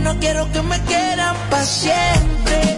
no quiero que me quieran para siempre.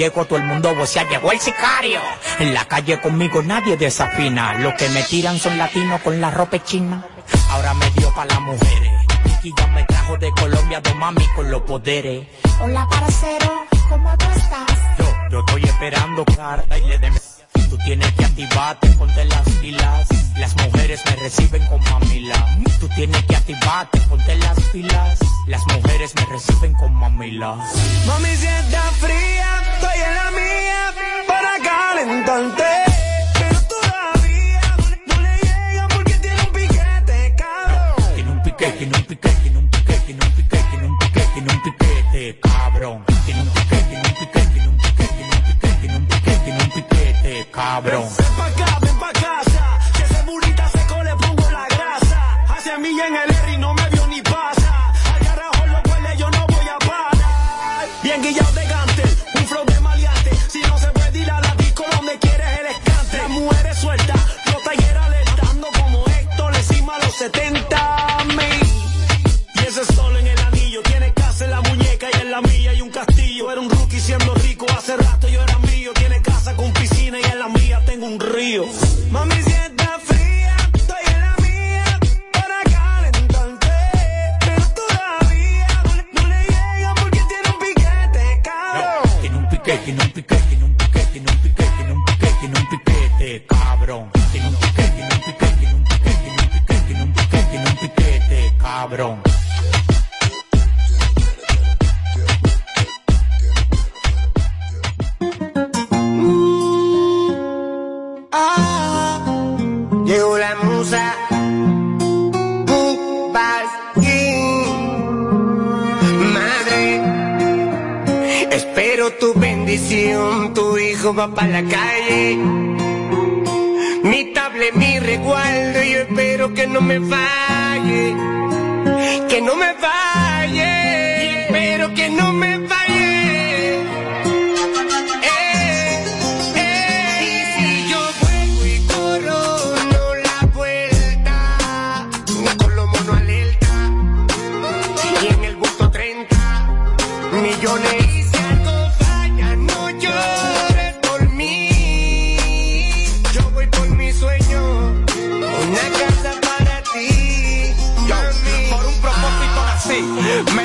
Llego, todo el mundo vocea, llegó el sicario. En la calle conmigo nadie desafina. Los que me tiran son latinos con la ropa china. Ahora me dio pa' las mujeres. Y ya me trajo de Colombia dos mami con los poderes. Hola, parcero, ¿cómo tú estás? Yo, yo estoy esperando carta y le de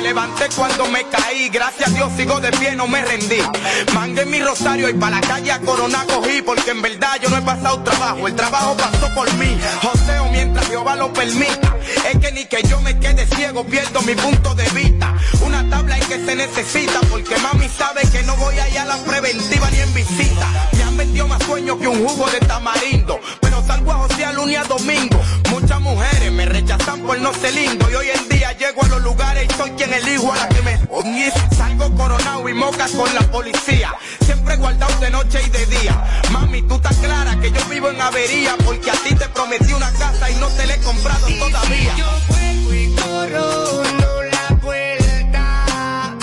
levanté cuando me caí. Gracias a Dios sigo de pie, no me rendí. Mangué mi rosario y para la calle a Corona cogí. Porque en verdad yo no he pasado trabajo. El trabajo pasó por mí. Joseo mientras Jehová lo permita. Es que ni que yo me quede ciego, pierdo mi punto de vista. Una tabla es que se necesita. Porque mami sabe que no voy allá a la preventiva ni en visita. Me han metido más sueños que un jugo de tamarindo. Pero salgo a josear lunes a domingo. Muchas mujeres me rechazan por no ser lindo. Y hoy en día llego a los lugares y soy quien elijo a la que me unís. Salgo coronado y mocas con la policía. Siempre guardado de noche y de día. Mami, tú estás clara que yo vivo en avería. Porque a ti te prometí una casa y no te la he comprado todavía. Yo juego y corro, no la vuelta.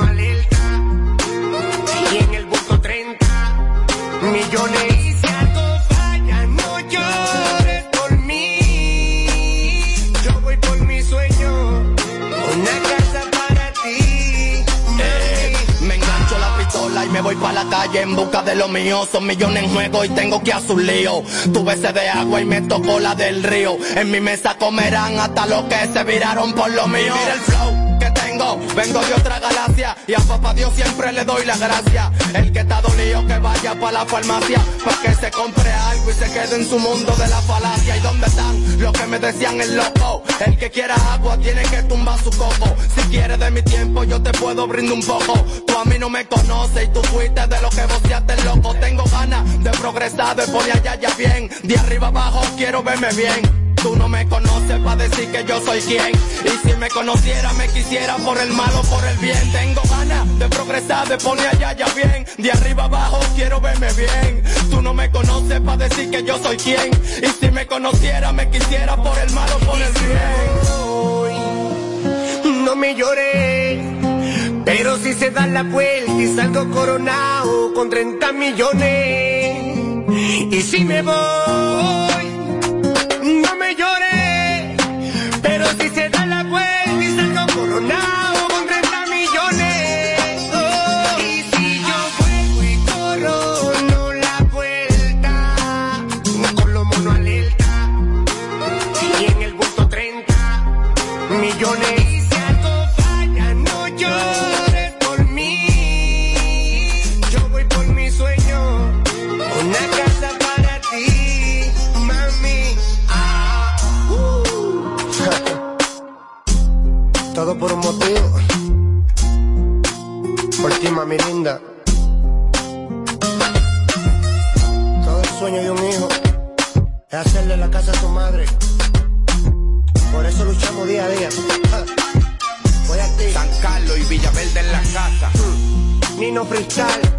Alerta. Y en el bulto 30 millones. Voy para la calle en busca de lo mío. Son millones en juego y tengo que hacer un lío. Tuve sed de agua y me tocó la del río. En mi mesa comerán hasta los que se viraron por lo mío. Vengo de otra galaxia. Y a papá Dios siempre le doy las gracias. El que está dolido que vaya para la farmacia. Para que se compre algo y se quede en su mundo de la falacia. ¿Y dónde están los que me decían el loco? El que quiera agua tiene que tumbar su coco. Si quieres de mi tiempo yo te puedo brindar un poco. Tú a mí no me conoces y tú fuiste de lo que voceaste loco. Tengo ganas de progresar, de poner allá ya bien. De arriba abajo quiero verme bien. Tú no me conoces para decir que yo soy quien. Y si me conociera, me quisiera por el malo, por el bien. Tengo ganas de progresar, de poner allá ya bien. De arriba abajo quiero verme bien. Tú no me conoces para decir que yo soy quien. Y si me conociera, me quisiera por el malo, por el bien. No me llores, pero si se da la vuelta y salgo coronado con 30 millones. Y si me voy, pero si se da la vuelta y salgo coronado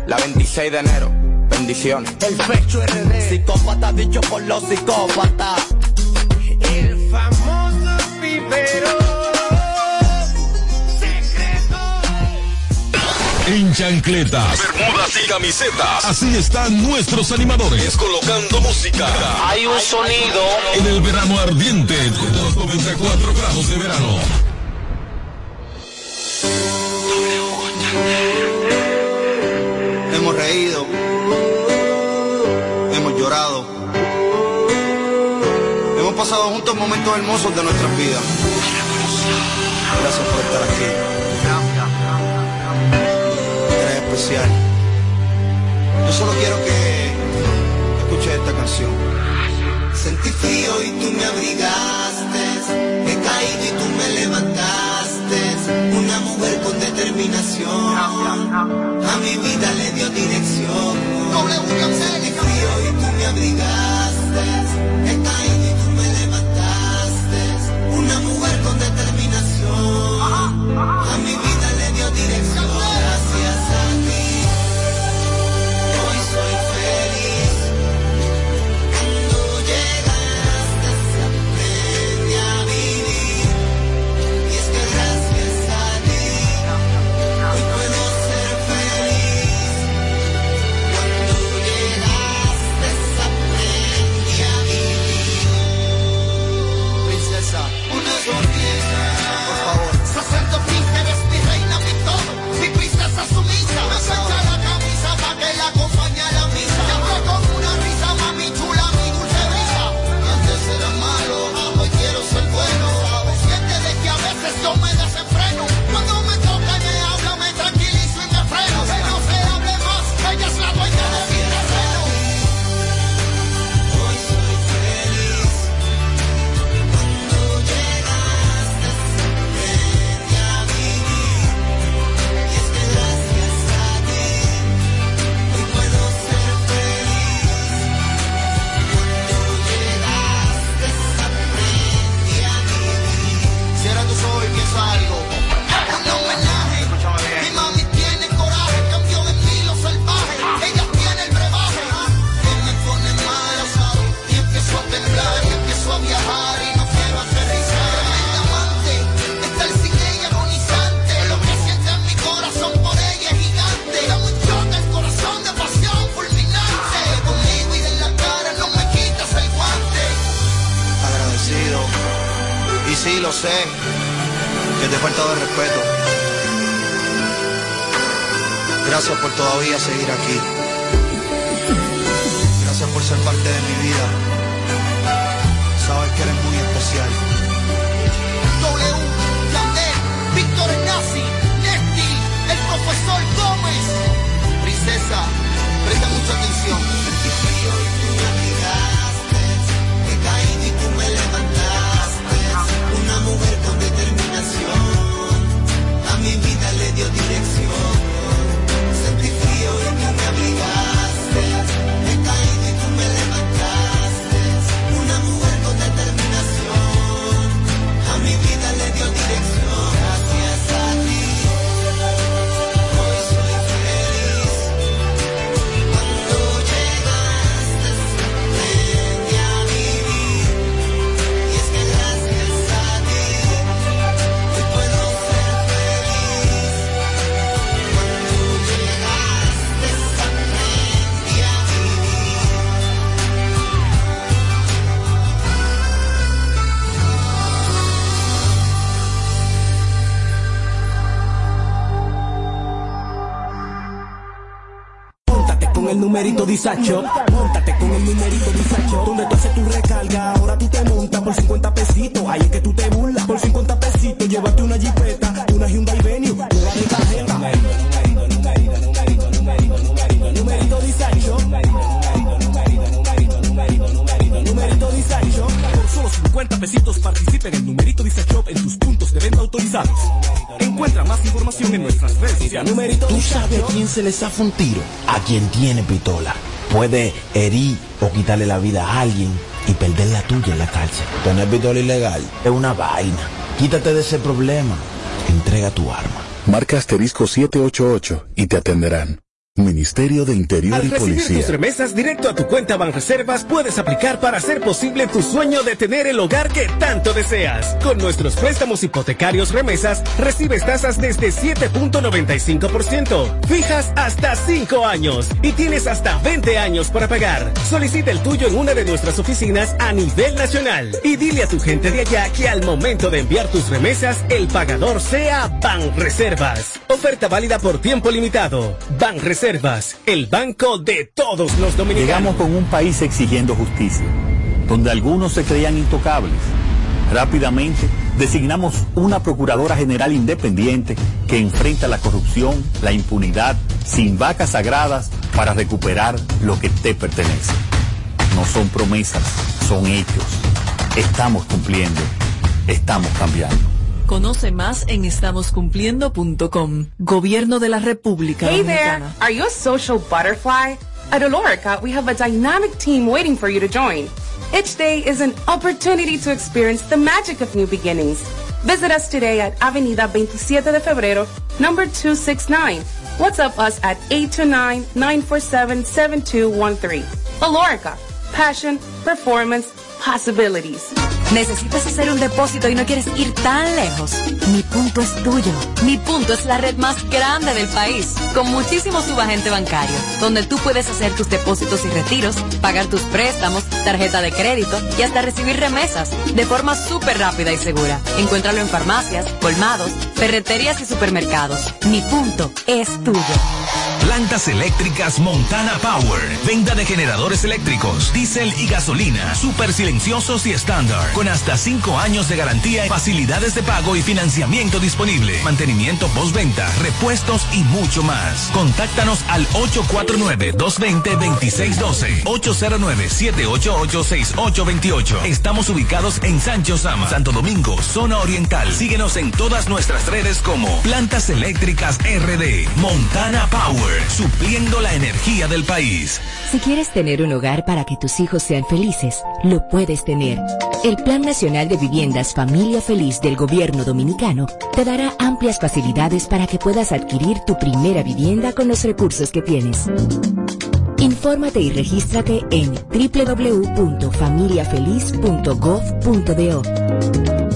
La 26 de enero. Bendiciones. El pecho RD. Psicópata dicho por los psicópatas. El famoso pipero. en chancletas, bermudas y camisetas. Así están nuestros animadores colocando música. Hay un sonido en el verano ardiente, con 94 grados de verano. pasado juntos momentos hermosos de nuestras vidas. Gracias por estar aquí. Eres especial. Yo solo quiero que escuches esta canción. Sentí frío y tú me abrigaste. He caído y tú me Gracias por todavía seguir aquí. Gracias por ser parte de mi vida. Sabes que eres muy especial. W, Yandel, Víctor Nazi, Nesti, el profesor Gómez. Princesa, presta mucha atención. Mujer con determinación, a mi vida le dio dirección. numerito. Montate con el numerito disacho. Donde tú haces tu recarga, ahora tú te montas por 50 pesitos. Ahí es que tú te burlas. Por 50 pesitos, llévate una Jeep con numerito ¿Tú sabes a quién se le zafa un tiro? A quien tiene pistola. Puede herir o quitarle la vida a alguien y perder la tuya en la cárcel. Tener pistola ilegal es una vaina. Quítate de ese problema. Entrega tu arma. Marca asterisco 788 y te atenderán. Ministerio de Interior Al y recibir Policía. tus remesas directo a tu cuenta Banreservas, puedes aplicar para hacer posible tu sueño de tener el hogar que tanto deseas. Con nuestros préstamos hipotecarios remesas, recibes tasas desde 7.95%, fijas hasta 5 años y tienes hasta 20 años para pagar. Solicita el tuyo en una de nuestras oficinas a nivel nacional y dile a tu gente de allá que al momento de enviar tus remesas, el pagador sea Banreservas. Oferta válida por tiempo limitado. Banreservas, el banco de todos los dominicanos. Llegamos con un país exigiendo justicia, donde algunos se creían intocables. Rápidamente designamos una Procuradora General independiente que enfrenta la corrupción, la impunidad, sin vacas sagradas para recuperar lo que te pertenece. No son promesas, son hechos. Estamos cumpliendo, estamos cambiando. Conoce más en estamoscumpliendo.com. Gobierno de la República Hey there, are you a social butterfly? At Olorica, we have a dynamic team waiting for you to join. Each day is an opportunity to experience the magic of new beginnings. Visit us today at Avenida 27 de Febrero, number 269. WhatsApp us at 829-947-7213. Olorica, passion, performance, possibilities. ¿Necesitas hacer un depósito y no quieres ir tan lejos? Mi punto es tuyo. Mi punto es la red más grande del país, con muchísimo subagente bancario, donde tú puedes hacer tus depósitos y retiros, pagar tus préstamos, tarjeta de crédito y hasta recibir remesas de forma súper rápida y segura. Encuéntralo en farmacias, colmados, ferreterías y supermercados. Mi punto es tuyo. Plantas eléctricas Montana Power. Venta de generadores eléctricos, diésel y gasolina. Súper silenciosos y estándar. Con hasta 5 años de garantía, facilidades de pago y financiamiento disponible. Mantenimiento postventa, repuestos y mucho más. Contáctanos al 849-220-2612. 809-788-6828. Estamos ubicados en Sancho Sama, Santo Domingo, zona oriental. Síguenos en todas nuestras redes como Plantas Eléctricas RD. Montana Power. Supliendo la energía del país. Si quieres tener un hogar para que tus hijos sean felices, lo puedes tener. El Plan Nacional de Viviendas Familia Feliz del Gobierno Dominicano te dará amplias facilidades para que puedas adquirir tu primera vivienda con los recursos que tienes. Infórmate y regístrate en www.familiafeliz.gov.do.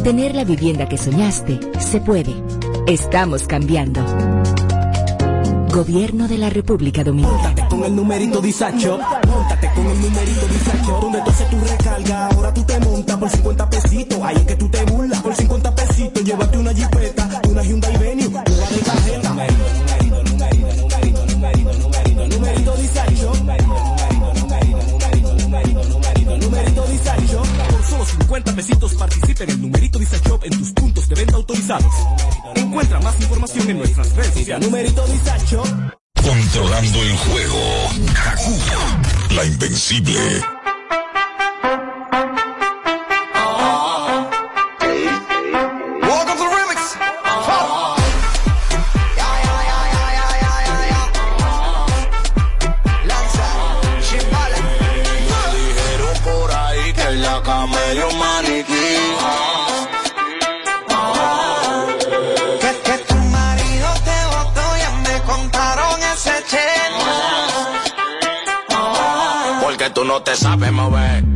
Tener la vivienda que soñaste se puede. Estamos cambiando. Gobierno de la República Dominicana. con el numerito disacho. Móntate con el numerito disacho. Donde tú haces tu recarga, ahora tú te montas por 50 pesitos. Ahí es que tú te burlas. Por 50 pesitos, llévate una jipeta, una Hyundai Venue, una de cajeta. 50 pesitos participa en el numerito Dice Shop en tus puntos de venta autorizados. Encuentra más información en nuestras redes sociales. Numerito disacho. Controlando el juego. Kaku, la invencible. No te sabes mover.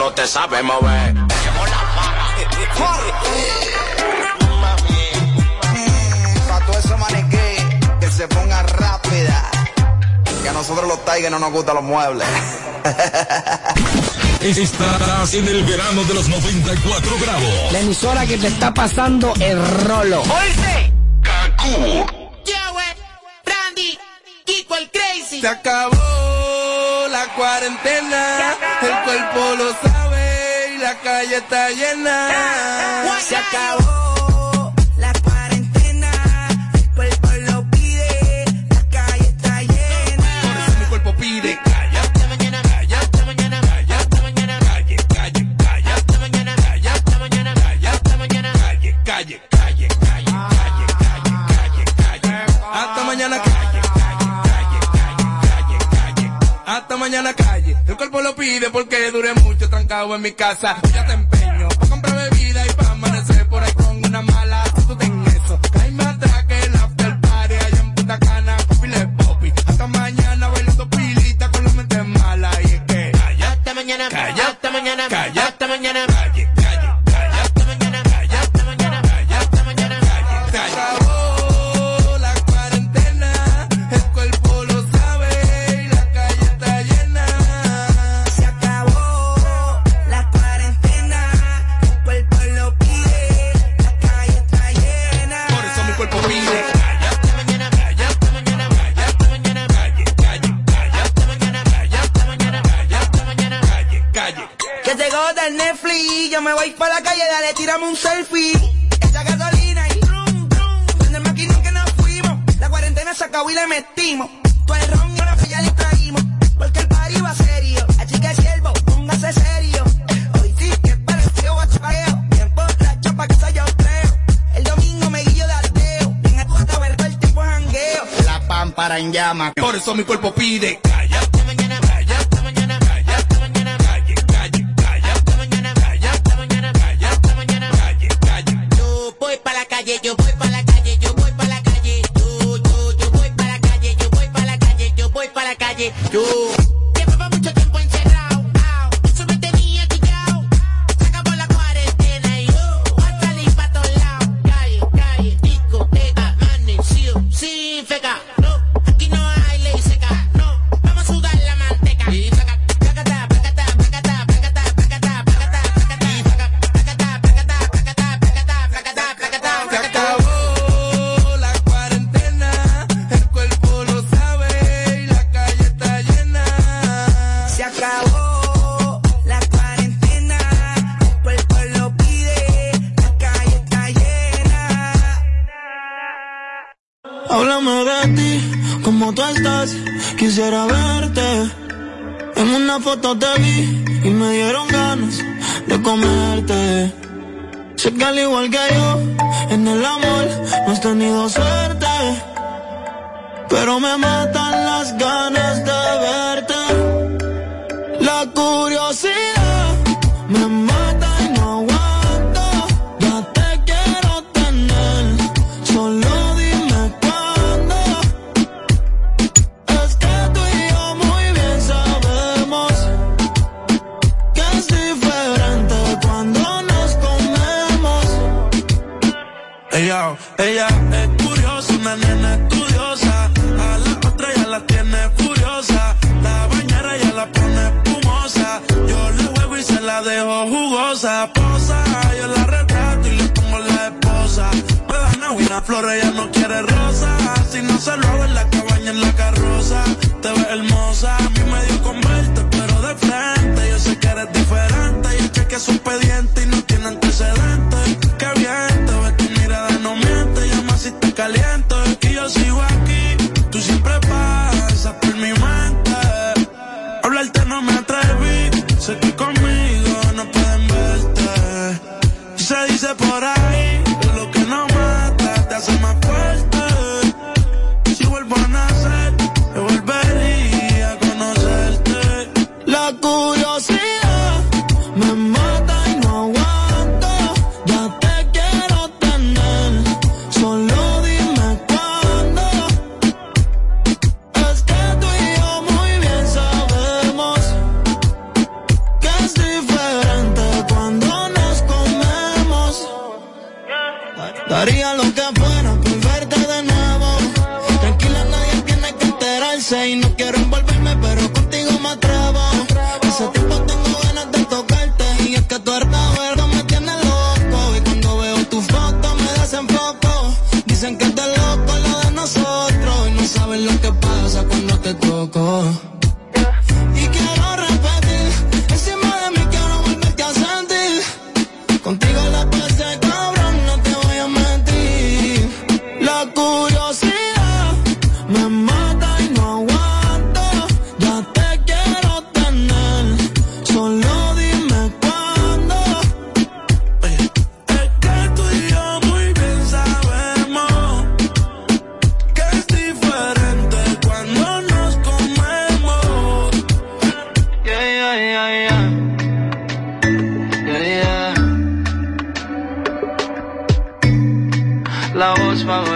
no te sabes mover. Llegó la paga. Pa' todo eso maniquí, que se ponga rápida. Que a nosotros los tigres no nos gustan los muebles. Estarás en el verano de los 94 grados. La emisora que te está pasando el rolo. ¡Oíste! ¡Cacú! Yo, Brandy, Kiko el Crazy. Se acabó cuarentena, el cuerpo lo sabe y la calle está llena. Se acabó. hasta mañana calle. El cuerpo lo pide porque dure mucho trancado en mi casa. Yo Ya te empeño pa' comprar bebida y pa' amanecer por ahí con una mala actitud en eso. Cae más atrás que el after party allá en Punta Cana, pile popi. Hasta mañana bailando pilita con la mente mala y es que... Calla, hasta mañana, calla, hasta mañana, calla, hasta mañana. voy para la calle, dale, tirame un selfie. Echa gasolina y rum, rum. En el maquinón que nos fuimos, la cuarentena se acabó y le metimos. Todo el ron y ahora que ya le traímos, porque el party va serio. Así que siervo, póngase serio. Hoy sí que pareció guachayeo, bien por la chapa que se yo creo. El domingo me guillo de ateo, venga tú a ver todo el tiempo jangueo. La pámpara en llama, por eso mi cuerpo pide. Jugosa. Posa, yo la retrato y le pongo la esposa. Me dan una flor, ella no quiere rosa. Si no se lo hago en la cabaña, en la carroza. Te ves hermosa,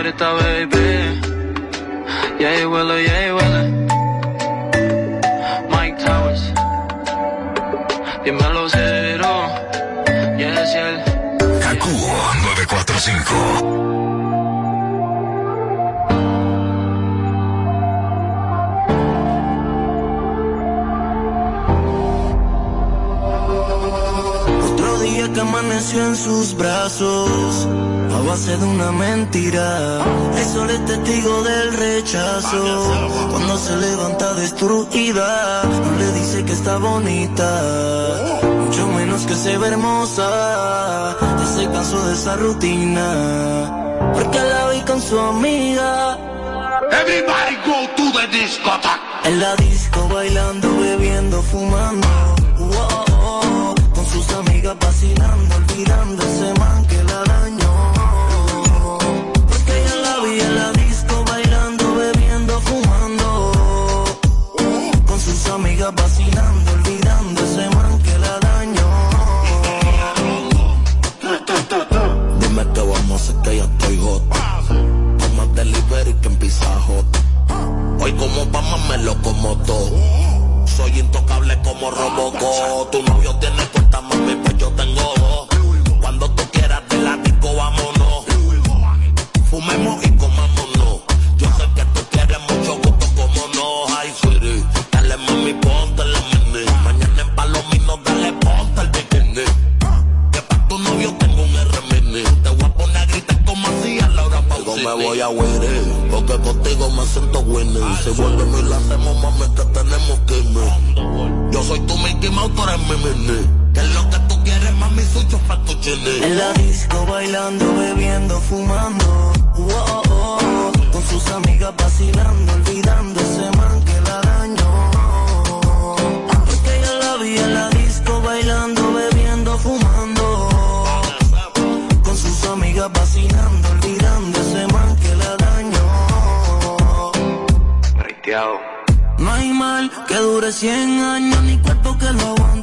voz favorita, baby. Yeah, huele, yeah, huele. Mike Towers. Dímelo cero. Yes, yeah. Kaku 945. Amaneció en sus brazos, a base de una mentira. El sol es testigo del rechazo. Cuando se levanta destruida, no le dice que está bonita, mucho menos que se ve hermosa. Ya se cansó de esa rutina, porque la vi con su amiga. Everybody go to the discotheque. En la disco bailando, bebiendo, fumando. Amigas vacilando, olvidando ese man que la dañó. Porque ella la vi en la disco bailando, bebiendo, fumando. Con sus amigas vacilando, olvidando ese man que la dañó. Dime que vamos a que ya estoy hot. Más delivery que en Pizza Hut. Hoy como Obama me lo como todo. Soy intocable como Robocop. Tu novio tiene puerta, mami, pues yo tengo dos. Cuando tú quieras de la disco, vámonos. Fumemos y contigo me siento winning. Si vuelve y la hacemos, mami, que tenemos que irme. Yo soy tu Mickey Mouse, tú eres mi. Que es lo que tú quieres, mami, soy tu fettuccine. En la disco bailando, bebiendo, fumando. Oh, oh, oh. Con sus amigas vacilando, olvidando ese man que dure 100 años, ni cuerpo que lo aguante.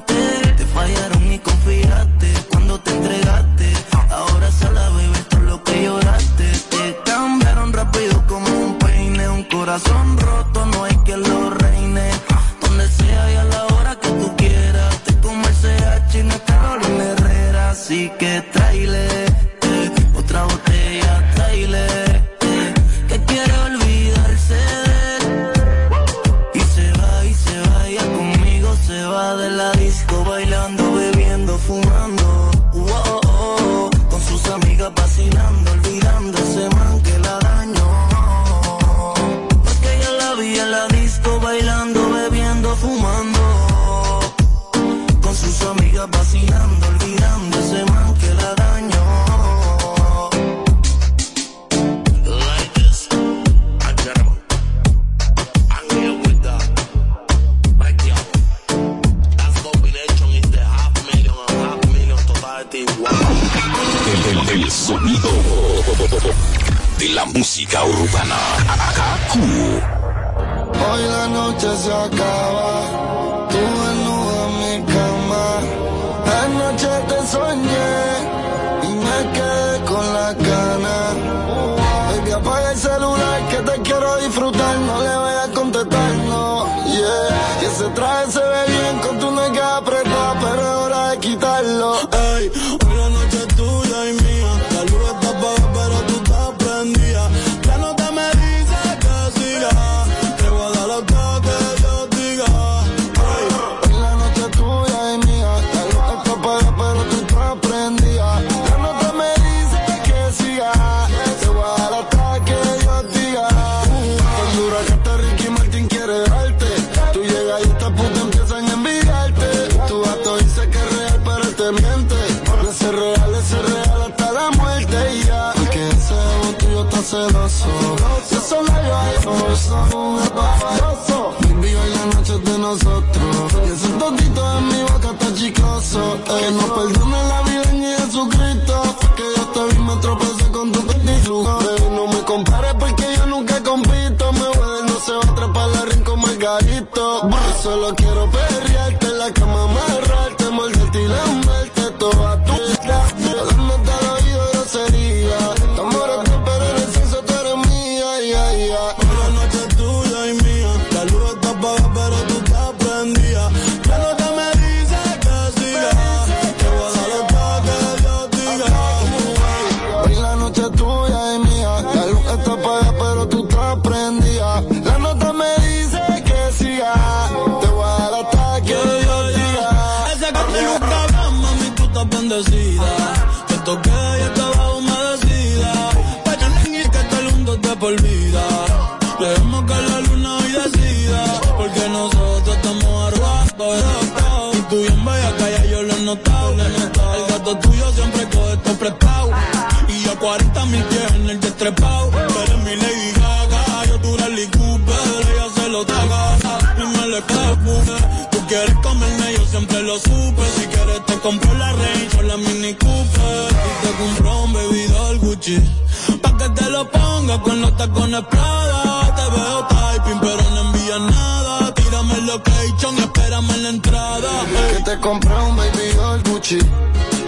Que te lo ponga con los tacones Prada. Te veo typing, pero no envías nada. Tírame el location y espérame en la entrada. Que te compré un baby doll Gucci.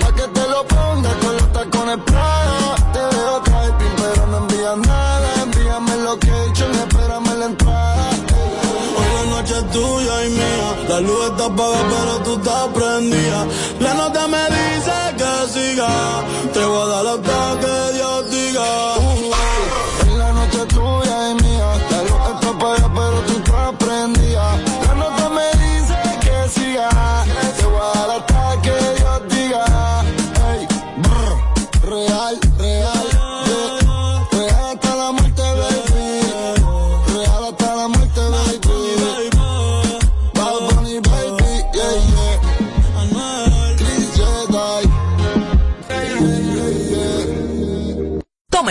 Pa' que te lo ponga con los tacones Prada. Te veo typing, pero no envías nada. Envíame el location y espérame en la entrada. Hoy la noche es tuya y mía. La luz está apagada, pero tú estás prendida. La nota me dice que siga. Te voy a dar lo que Dios diga.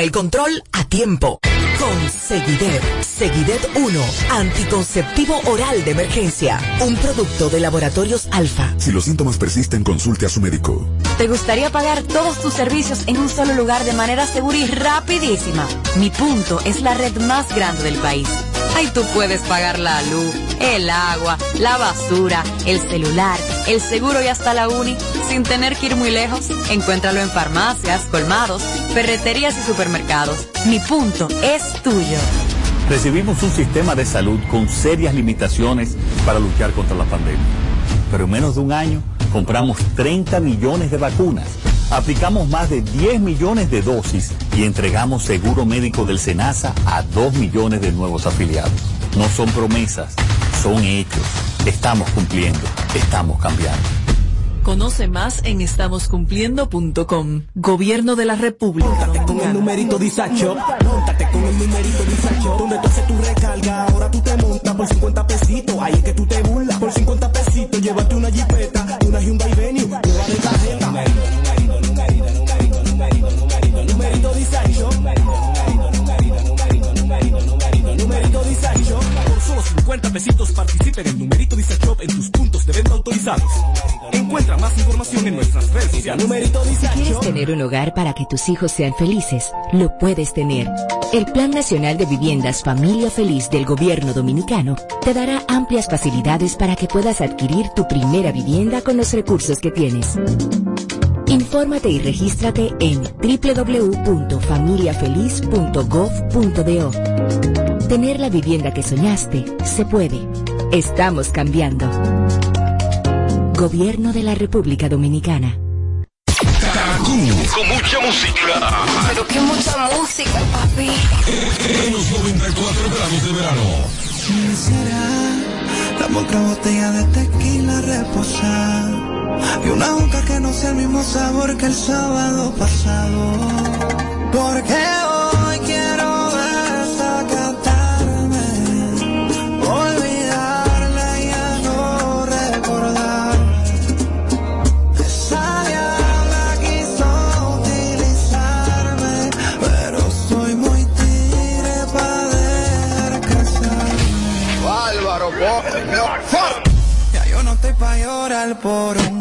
Toma el control a tiempo. Con Seguidet. Seguidet 1. Anticonceptivo oral de emergencia. Un producto de laboratorios alfa. Si los síntomas persisten, consulte a su médico. ¿Te gustaría pagar todos tus servicios en un solo lugar de manera segura y rapidísima? Mi punto es la red más grande del país. Ahí tú puedes pagar la luz, el agua, la basura, el celular, el seguro y hasta la uni sin tener que ir muy lejos. Encuéntralo en farmacias, colmados, ferreterías y supermercados. Mi punto es tuyo. Recibimos un sistema de salud con serias limitaciones para luchar contra la pandemia. Pero en menos de un año compramos 30 millones de vacunas, aplicamos más de 10 millones de dosis y entregamos seguro médico del SENASA a 2 millones de nuevos afiliados. No son promesas, son hechos. Estamos cumpliendo, estamos cambiando. Conoce más en estamoscumpliendo.com. Gobierno de la República. Con el numerito disacho, montate con el numerito disacho. Donde tú haces tu recarga, ahora tú te montas por 50 pesitos. Ahí es que tú te burlas. Por 50 pesitos, llévate una jipeta, una Hyundai Venue, nueva de Encuentra más información en nuestras redes sociales. Si quieres tener un hogar para que tus hijos sean felices, lo puedes tener. El Plan Nacional de Viviendas Familia Feliz del Gobierno Dominicano te dará amplias facilidades para que puedas adquirir tu primera vivienda con los recursos que tienes. Infórmate y regístrate en www.familiafeliz.gov.do. Tener la vivienda que soñaste se puede. Estamos cambiando. Gobierno de la República Dominicana. Con mucha música. Pero que mucha música, papi. En los 94 grados de verano. ¿Quién será? Dame otra botella de tequila reposar. Y una boca que no sea el mismo sabor que el sábado pasado. Porque por un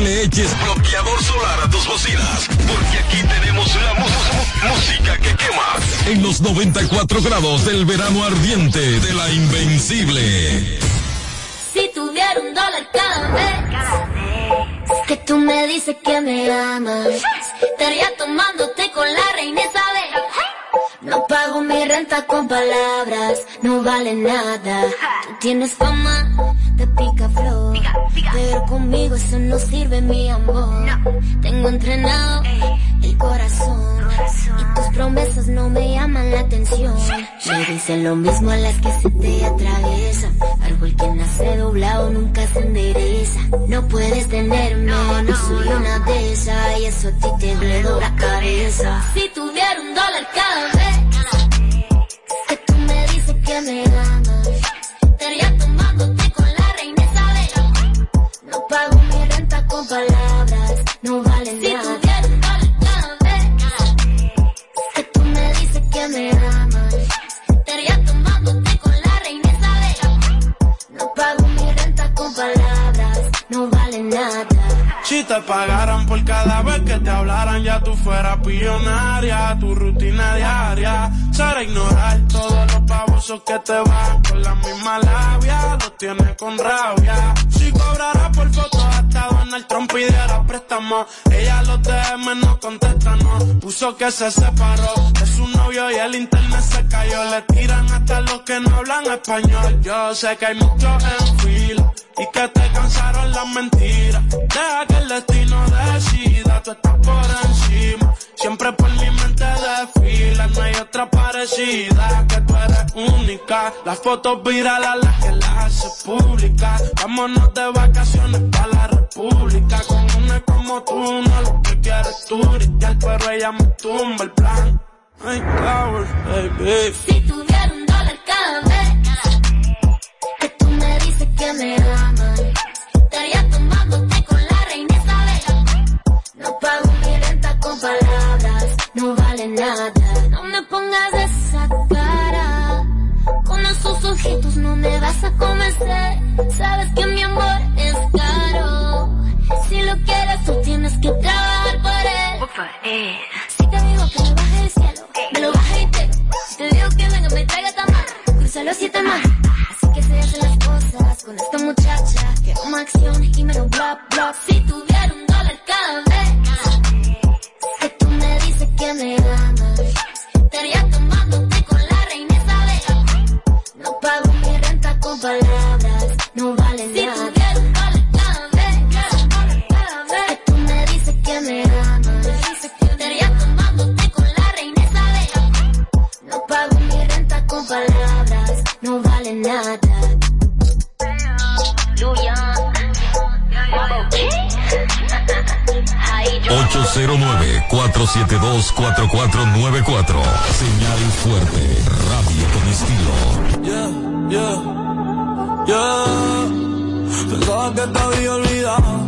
le eches bloqueador solar a tus bocinas, porque aquí tenemos la música que quema. En los 94 grados del verano ardiente de la invencible. Si tuviera un dólar cada vez que tú me dices que me amas, estaría tomándote con la reina Isabel. No pago mi renta con palabras, no vale nada. Tú tienes fama de pica pero conmigo eso no sirve mi amor. Tengo entrenado el corazón y tus promesas no me llaman la atención. Me dicen lo mismo a las que se te atraviesan. Árbol que nace doblado nunca se endereza. No puedes tenerme, no soy una de esas y eso a ti te duele la cabeza. Si tuviera un dólar cada vez que tú me dices que me amas, estaría con palabras, no vale nada. Si cada vez que tú me dices que me amas, estaría tomándote con la reina Isabel. No pago mi renta con palabras, no vale nada. Si te pagaran por cada vez que te hablaran, ya tú fueras pillonaria. Tu rutina diaria será ignorar todos los babosos que te van con la misma labia. Los tienes con rabia. Si cobrara por hasta Donald Trump pidiera préstamo, ella los DM no contesta, no. Puso que se separó de su novio y el internet se cayó. Le tiran hasta los que no hablan español. Yo sé que hay muchos en fila y que te cansaron las mentiras. Deja que el destino decida, tú estás por encima. Siempre por mi mente desfila, no hay otra parecida. Que tú eres única. Las fotos virales las que las hace pública. Vámonos de vacaciones para la república. Con una como tú, no lo que quieres tú. Brillar, pero ella me tumba el plan. Ay, flowers, baby. Si tuviera un dólar cada vez que tú me dices que me amas, estaría tomándote con la reina Isabel. No pago mi renta con palabras, no vale nada. No me pongas esa cara, con esos ojitos no me vas a convencer. Sabes que mi amor es caro. Tú tienes que trabajar por él. Si te digo que me baje del cielo, me lo baje entero. Si te digo que venga, me traiga tamar, cruza los siete más. Así que se hacen las cosas con esta muchacha. Quiero más acción y menos bla bla. Si tuviera un dólar cada vez que tú me dices que me amas, estaría tomándote con la reina Isabel. No pago mi renta con palabras, no vale nada. Que me amas, estaría tomándote con la reina Isabel. No pago mi renta con palabras, no vale nada. Luya. 809-472-4494. Señal fuerte, radio con estilo. Yeah, yeah, yeah. Pensaba que te había olvidado.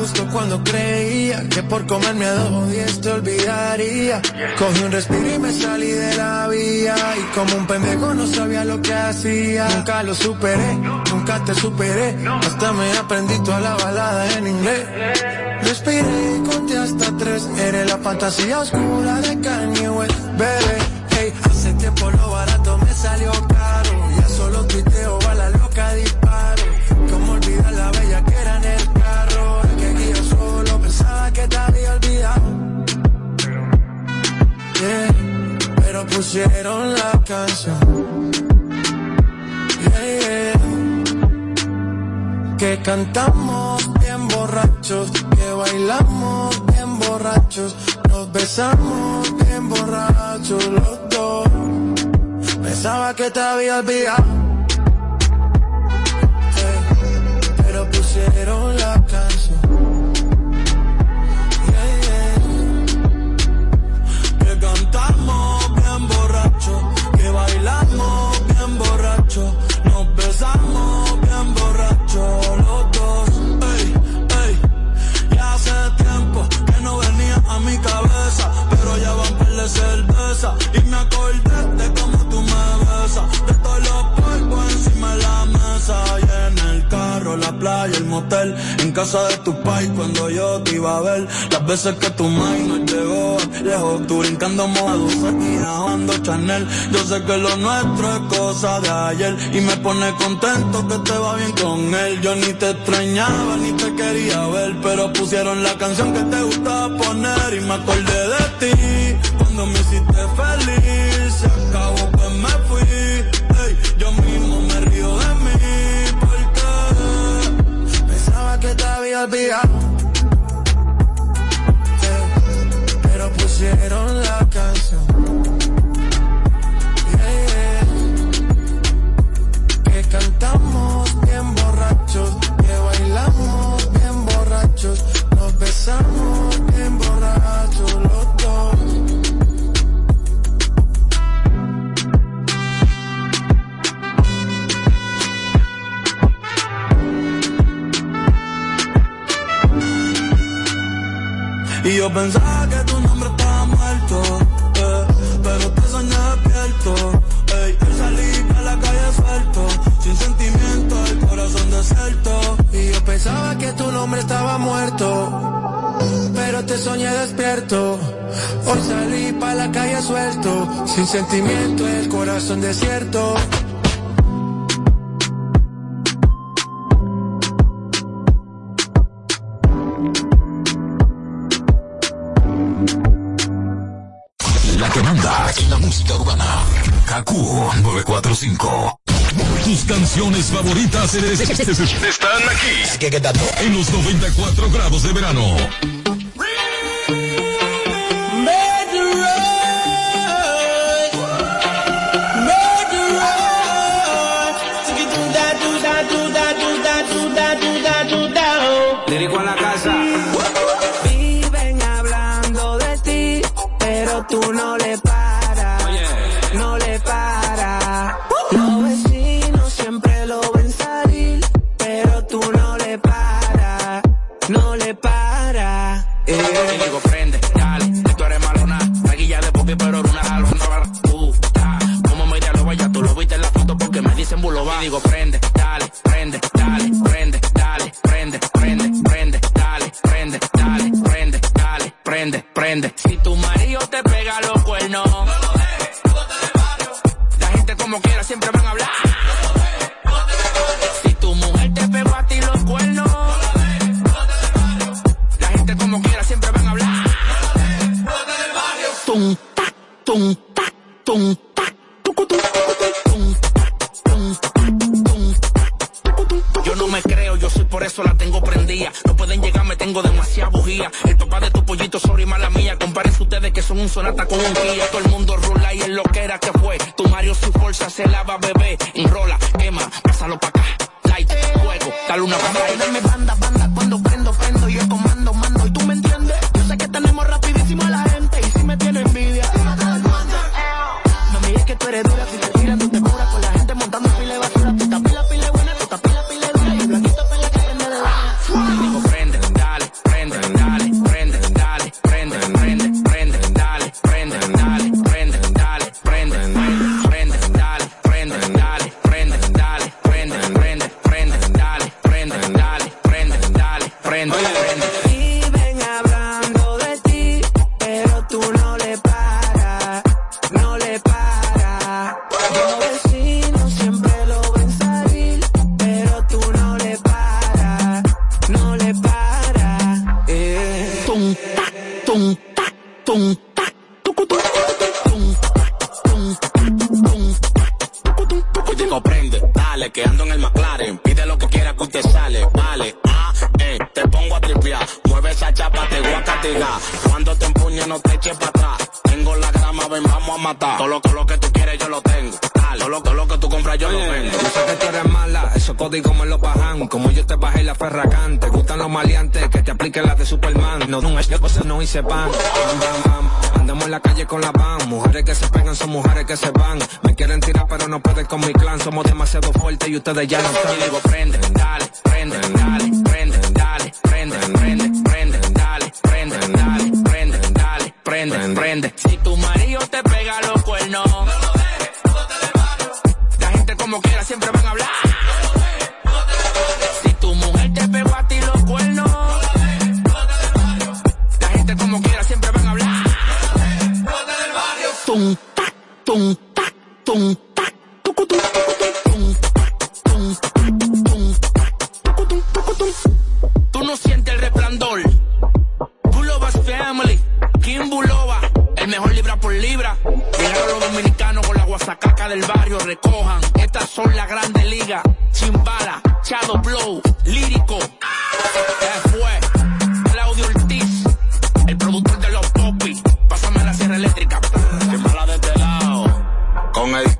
Justo cuando creía que por comerme a dos diez te olvidaría. Cogí un respiro y me salí de la vía. Y como un pendejo no sabía lo que hacía. Nunca lo superé, nunca te superé. Hasta me aprendí toda la balada en inglés. Respiré y conté hasta tres. Eres la fantasía oscura de Kanye West, bebé. Hey, hace tiempo lo barato me salió caro. Ya solo tuiteo, va la loca disparo. que te había olvidado. Pero pusieron la canción. Que cantamos bien borrachos, que bailamos bien borrachos, nos besamos bien borrachos los dos. Pensaba que te había olvidado, pero pusieron la veces que tu maíz no llegó lejos, tú brincando Medusa y bajando Chanel. Yo sé que lo nuestro es cosa de ayer y me pone contento que te va bien con él. Yo ni te extrañaba ni te quería ver, pero pusieron la canción que te gustaba poner y me acordé de ti cuando me hiciste feliz. Se acabó que me fui, hey, yo mismo me río de mí porque pensaba que te había olvidado sentimiento, el corazón desierto. La que manda en la música urbana. KQ 945. Tus canciones favoritas están aquí. En los 94 grados de verano. Ustedes ya no. Con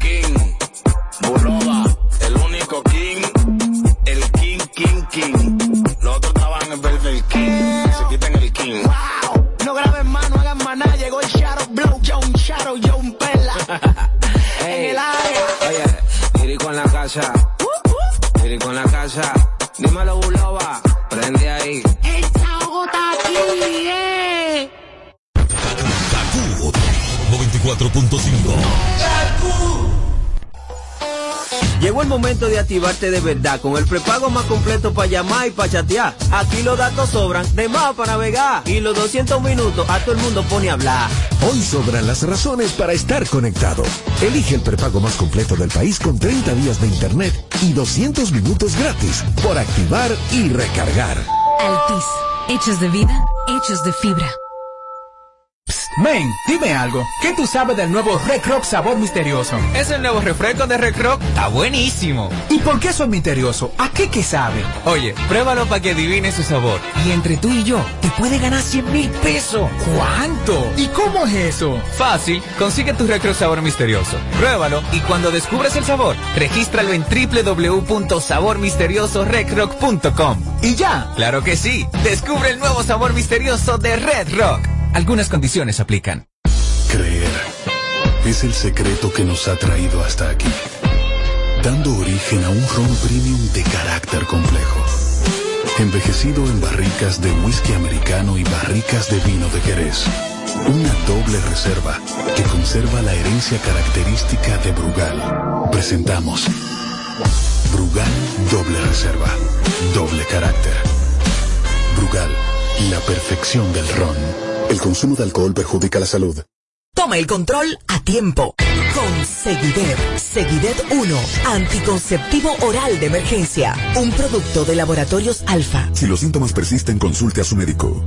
activarte de verdad con el prepago más completo para llamar y para chatear. Aquí los datos sobran, de más para navegar. Y los 200 minutos a todo el mundo pone a hablar. Hoy sobran las razones para estar conectado. Elige el prepago más completo del país con 30 días de internet y 200 minutos gratis por activar y recargar. Altis, hechos de vida, hechos de fibra. Men, dime algo. ¿Qué tú sabes del nuevo Red Rock sabor misterioso? Es el nuevo refresco de Red Rock. Está buenísimo. ¿Y por qué eso es misterioso? ¿A qué que sabe? Oye, pruébalo para que adivines su sabor. Y entre tú y yo, te puede ganar 100 mil pesos. ¿Cuánto? ¿Y cómo es eso? Fácil, consigue tu Red Rock sabor misterioso. Pruébalo y cuando descubres el sabor, regístralo en www.sabormisteriosoredrock.com. ¿Y ya? Claro que sí. Descubre el nuevo sabor misterioso de Red Rock. Algunas condiciones aplican. Creer es el secreto que nos ha traído hasta aquí, dando origen a un ron premium de carácter complejo, envejecido en barricas de whisky americano y barricas de vino de Jerez. Una doble reserva que conserva la herencia característica de Brugal. Presentamos Brugal Doble Reserva, doble carácter. Brugal, la perfección del ron. El consumo de alcohol perjudica la salud. Toma el control a tiempo. Con Seguidet. Seguidet 1. Anticonceptivo oral de emergencia. Un producto de laboratorios alfa. Si los síntomas persisten, consulte a su médico.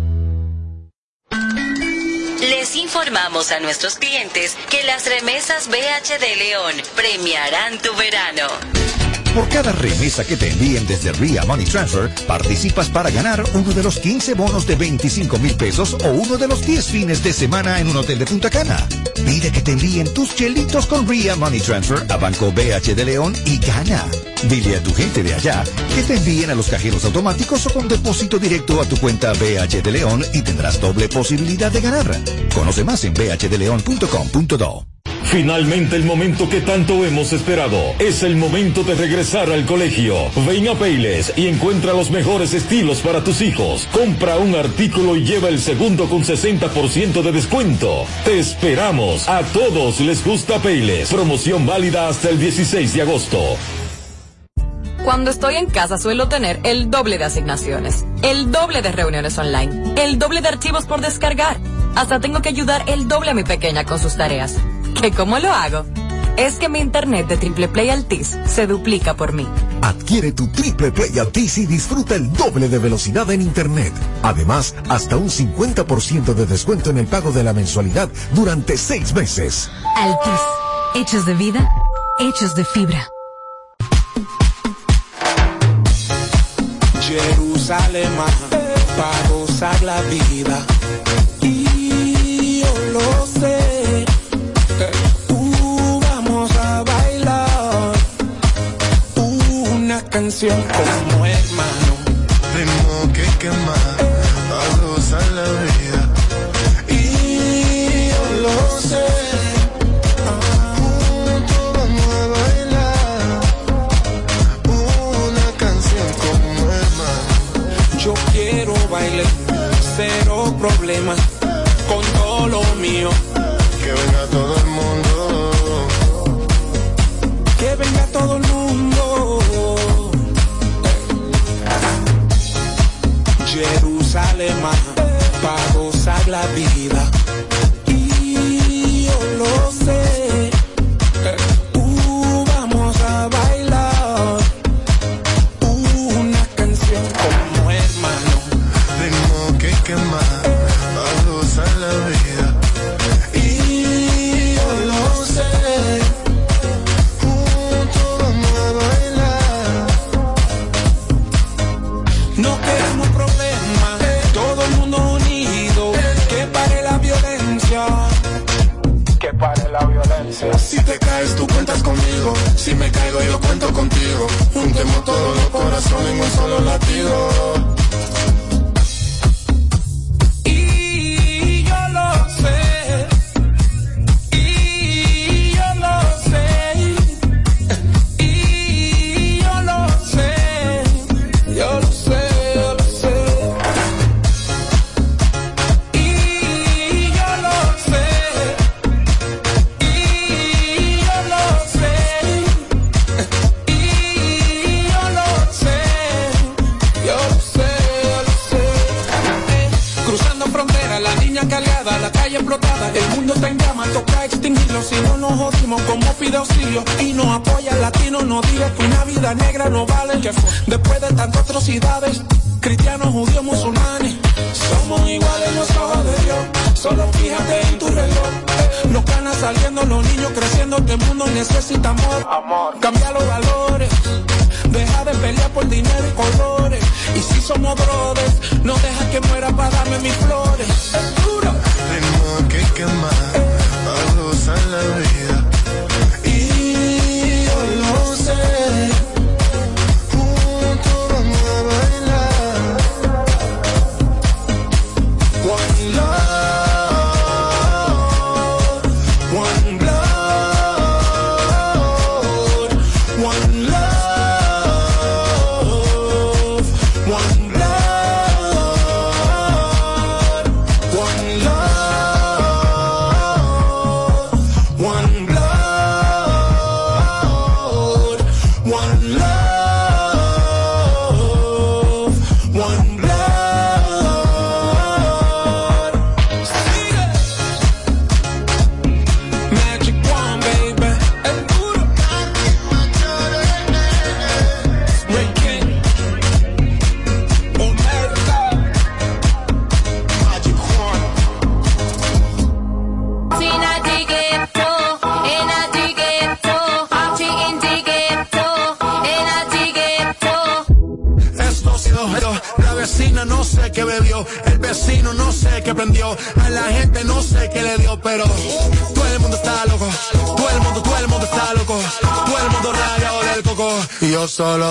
Les informamos a nuestros clientes que las remesas BH de León premiarán tu verano. Por cada remesa que te envíen desde RIA Money Transfer, participas para ganar uno de los 15 bonos de 25 mil pesos o uno de los 10 fines de semana en un hotel de Punta Cana. Pide que te envíen tus chelitos con RIA Money Transfer a Banco BH de León y gana. Dile a tu gente de allá que te envíen a los cajeros automáticos o con depósito directo a tu cuenta BH de León y tendrás doble posibilidad de ganar. Conoce más en bhdeleon.com.do. Finalmente el momento que tanto hemos esperado. Es el momento de regresar al colegio. Ven a Payles y encuentra los mejores estilos para tus hijos. Compra un artículo y lleva el segundo con 60% de descuento. Te esperamos. A todos les gusta Payles. Promoción válida hasta el 16 de agosto. Cuando estoy en casa suelo tener el doble de asignaciones, el doble de reuniones online, el doble de archivos por descargar. Hasta tengo que ayudar el doble a mi pequeña con sus tareas. ¿Que cómo lo hago? Es que mi internet de Triple Play Altis se duplica por mí. Adquiere tu Triple Play Altis y disfruta el doble de velocidad en Internet. Además, hasta un 50% de descuento en el pago de la mensualidad durante seis meses. Altis, hechos de vida, hechos de fibra. Jerusalén, para gozar la vida. canción como hermano. Ritmo que quema, a gozar la vida. Y yo lo sé. Juntos vamos a bailar una canción como hermano. Yo quiero bailar, cero problemas dinero y colores. Y si somos brothers, no dejas que muera para darme mis flores. Es duro. Tengo que quemar.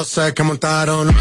los que montaron.